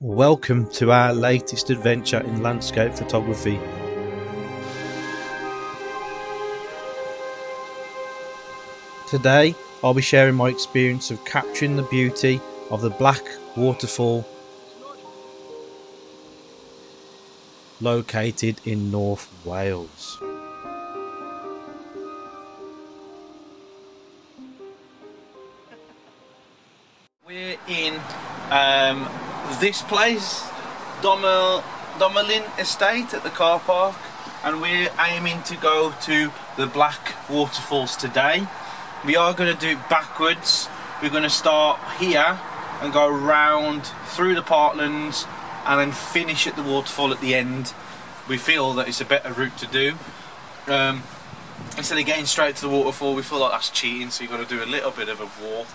Welcome to our latest adventure in landscape photography. Today I'll be sharing my experience of capturing the beauty of the Black Waterfall located in North Wales. We're in um, this place, Domel, Domelin Estate at the car park, and we're aiming to go to the Black Waterfalls today. We are going to do it backwards. We're going to start here and go round through the parklands and then finish at the waterfall at the end. We feel that it's a better route to do. Um, instead of getting straight to the waterfall, we feel like that's cheating, so you've got to do a little bit of a walk.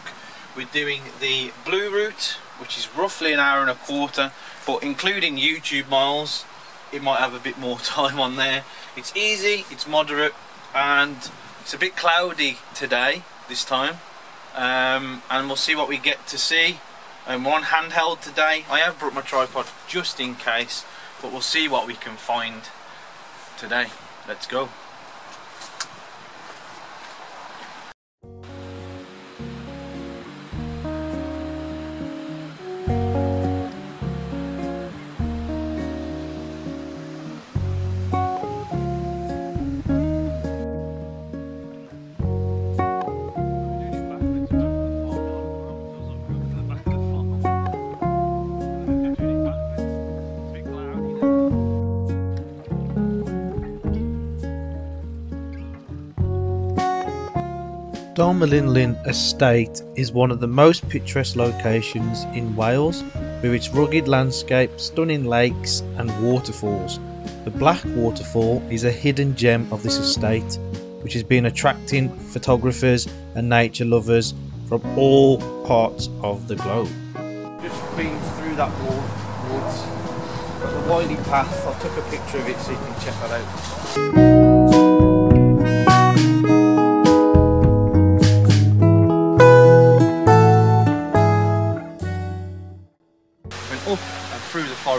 We're doing the blue route, which is roughly an hour and a quarter, but including YouTube miles, it might have a bit more time on there. It's easy, it's moderate, and it's a bit cloudy today, this time. Um, and we'll see what we get to see. I'm on handheld today. I have brought my tripod just in case, but we'll see what we can find today. Let's go. Dolmelynllyn Estate is one of the most picturesque locations in Wales, with its rugged landscape, stunning lakes, and waterfalls. The Black Waterfall is a hidden gem of this estate, which has been attracting photographers and nature lovers from all parts of the globe. Just been through that wall, woods, the winding path. I took a picture of it so you can check that out.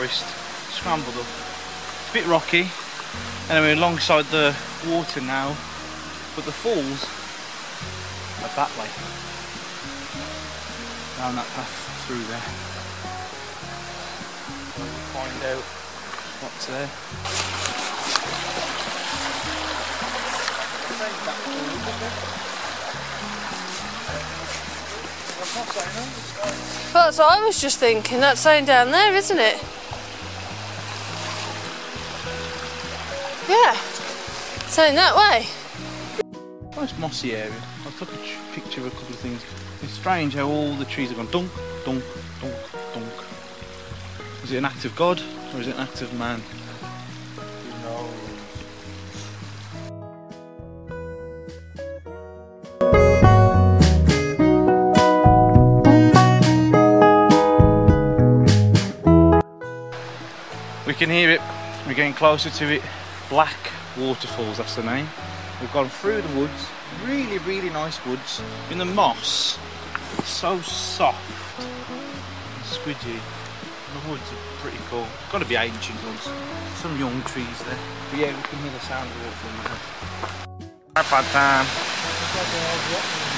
Forest, scrambled up. It's a bit rocky, and we're alongside the water now, but the falls are that way. Down that path through there. Find out what's there. Well, that's what I was just thinking. That's saying down there, isn't it? Yeah. Saying that way. Nice mossy area. I took a picture of a couple of things. It's strange how all the trees have gone dunk, dunk, dunk, dunk. Is it an act of God or is it an act of man? Who knows? We can hear it. We're getting closer to it. Black Waterfalls, that's the name. We've gone through the woods, really, really nice woods. In the moss, so soft and squidgy. The woods are pretty cool. It's got to be ancient woods. Some young trees there. But yeah, we can hear the sound of it from there. Tripod time.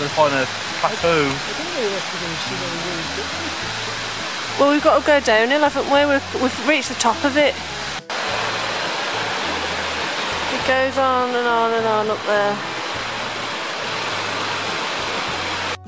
We're find a plateau. Well, we've got to go downhill, haven't we? We've, we've reached the top of it. Goes on and on and on up there.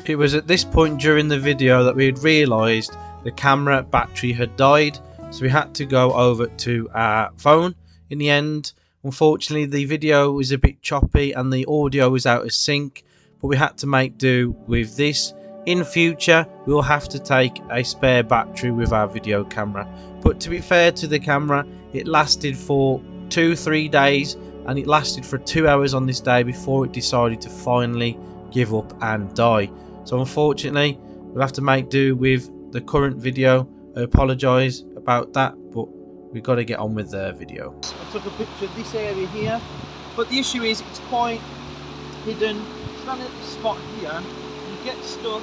It was at this point during the video that we had realised the camera battery had died, so we had to go over to our phone. In the end, unfortunately, the video was a bit choppy and the audio was out of sync, but we had to make do with this. In future, we'll have to take a spare battery with our video camera. But to be fair to the camera, it lasted for two, three days, and it lasted for two hours on this day before it decided to finally give up and die. So unfortunately, we'll have to make do with the current video. I apologise about that, but we've got to get on with the video. I took a picture of this area here, but the issue is it's quite hidden. Stand at the spot here, you get stuff,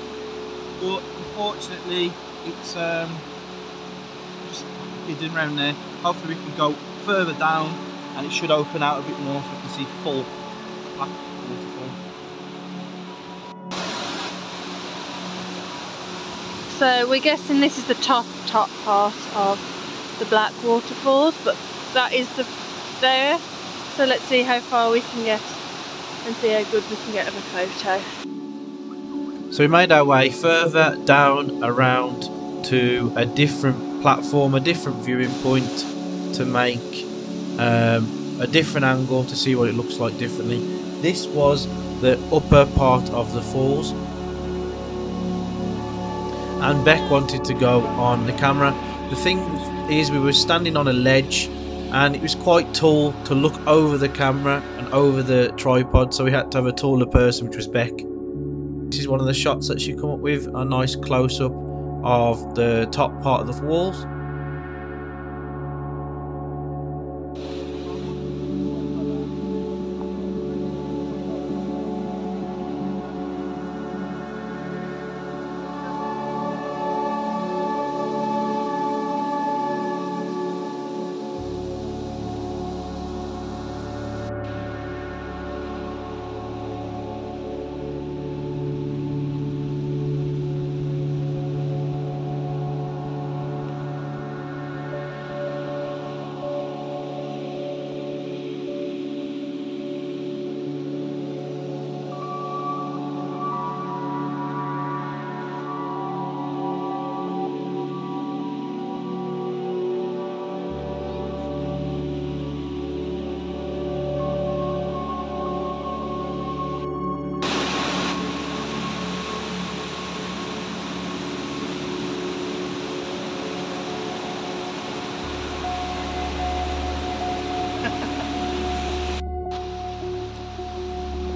but unfortunately, it's um, just hidden around there. Hopefully we can go further down and it should open out a bit more so we can see full black waterfall. So we're guessing this is the top, top part of the Black Waterfalls, but that is the there. So let's see how far we can get and see how good we can get of a photo. So we made our way further down around to a different platform, a different viewing point to make um, a different angle to see what it looks like differently. This was the upper part of the falls and Beck wanted to go on the camera. The thing is we were standing on a ledge and it was quite tall to look over the camera and over the tripod so we had to have a taller person which was Beck. This is one of the shots that she come up with, a nice close up of the top part of the walls.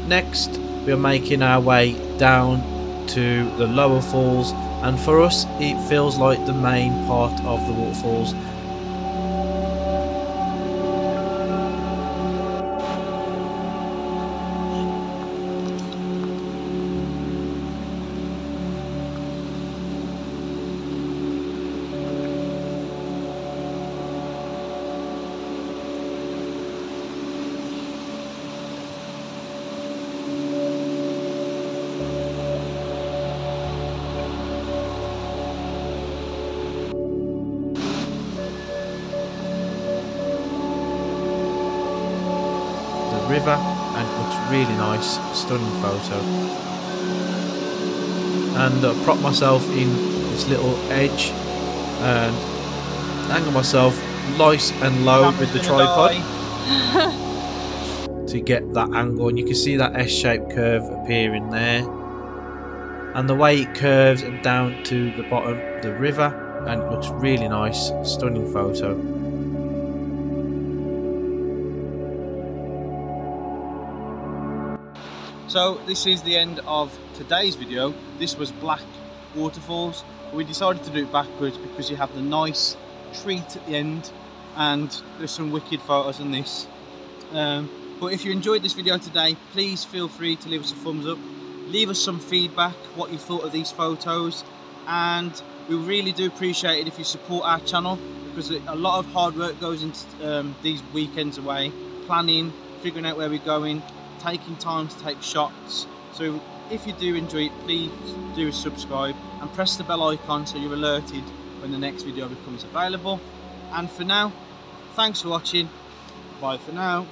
Next, we're making our way down to the lower falls, and for us, it feels like the main part of the waterfalls. River and it looks really nice stunning photo. And I prop myself in this little edge and angle myself nice and low with the tripod. to get that angle and you can see that S-shaped curve appearing there. And the way it curves and down to the bottom the river and it looks really nice stunning photo So this is the end of today's video. This was Black Waterfalls. We decided to do it backwards because you have the nice treat at the end and there's some wicked photos in this. Um, but if you enjoyed this video today, please feel free to leave us a thumbs up. Leave us some feedback, what you thought of these photos. And we really do appreciate it if you support our channel because a lot of hard work goes into um, these weekends away, planning, figuring out where we're going, taking time to take shots. So if you do enjoy it, please do subscribe and press the bell icon so you're alerted when the next video becomes available. And for now, thanks for watching. Bye for now.